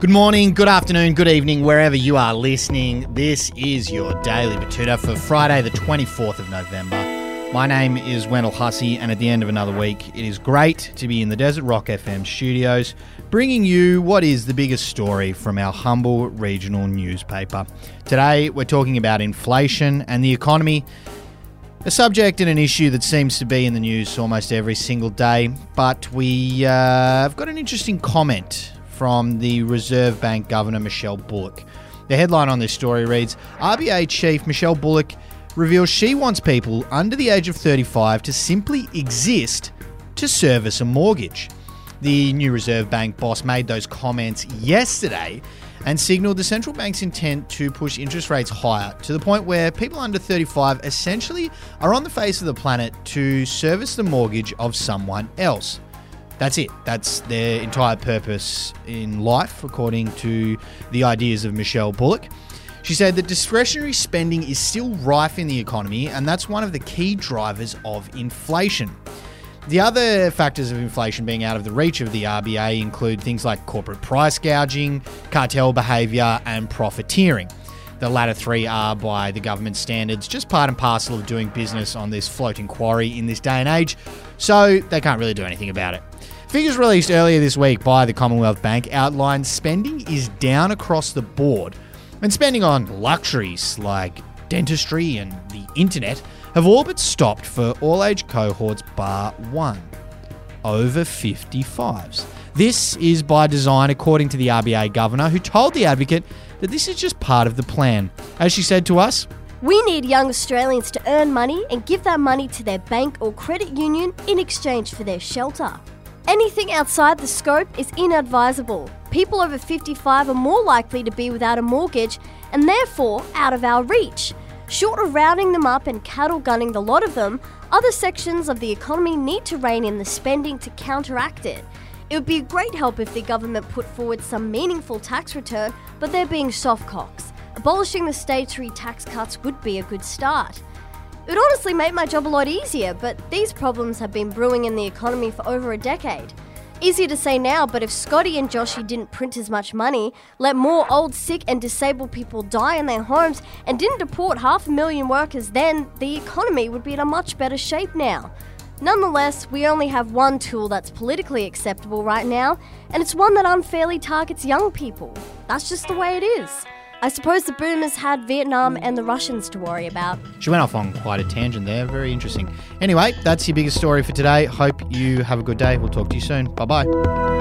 Good morning, good afternoon, good evening, wherever you are listening. This is your Daily Betoota for Friday, the 24th of November. My name is Wendall Hussey, and at the end of another week, it is great to be in the Desert Rock FM studios, bringing you what is the biggest story from our humble regional newspaper. Today, we're talking about inflation and the economy, a subject and an issue that seems to be in the news almost every single day, but we uh, have got an interesting comment from the Reserve Bank Governor Michele Bullock. The headline on this story reads RBA Chief Michele Bullock reveals she wants people under the age of 35 to simply exist to service a mortgage. The new Reserve Bank boss made those comments yesterday and signaled the central bank's intent to push interest rates higher to the point where people under 35 essentially are on the face of the planet to service the mortgage of someone else. That's it. That's their entire purpose in life, according to the ideas of Michele Bullock. She said that discretionary spending is still rife in the economy, and that's one of the key drivers of inflation. The other factors of inflation being out of the reach of the RBA include things like corporate price gouging, cartel behaviour, and profiteering. The latter three are, by the government standards, just part and parcel of doing business on this floating quarry in this day and age, so they can't really do anything about it. Figures released earlier this week by the Commonwealth Bank outline spending is down across the board, and spending on luxuries like dentistry and the internet have all but stopped for all age cohorts bar one over 55s. This is by design, according to the RBA governor, who told The Advocate that this is just part of the plan. As she said to us, We need young Australians to earn money and give that money to their bank or credit union in exchange for their shelter. Anything outside the scope is inadvisable. People over 55 are more likely to be without a mortgage and therefore out of our reach. Short of rounding them up and cattle gunning the lot of them, other sections of the economy need to rein in the spending to counteract it. It would be a great help if the government put forward some meaningful tax return, but they're being soft cocks. Abolishing the statutory tax cuts would be a good start. It would honestly make my job a lot easier, but these problems have been brewing in the economy for over a decade. Easier to say now, but if Scotty and Joshy didn't print as much money, let more old, sick, and disabled people die in their homes, and didn't deport half a million workers, then the economy would be in a much better shape now. Nonetheless, we only have one tool that's politically acceptable right now, and it's one that unfairly targets young people. That's just the way it is. I suppose the boomers had Vietnam and the Russians to worry about. She went off on quite a tangent there. Very interesting. Anyway, that's your biggest story for today. Hope you have a good day. We'll talk to you soon. Bye bye.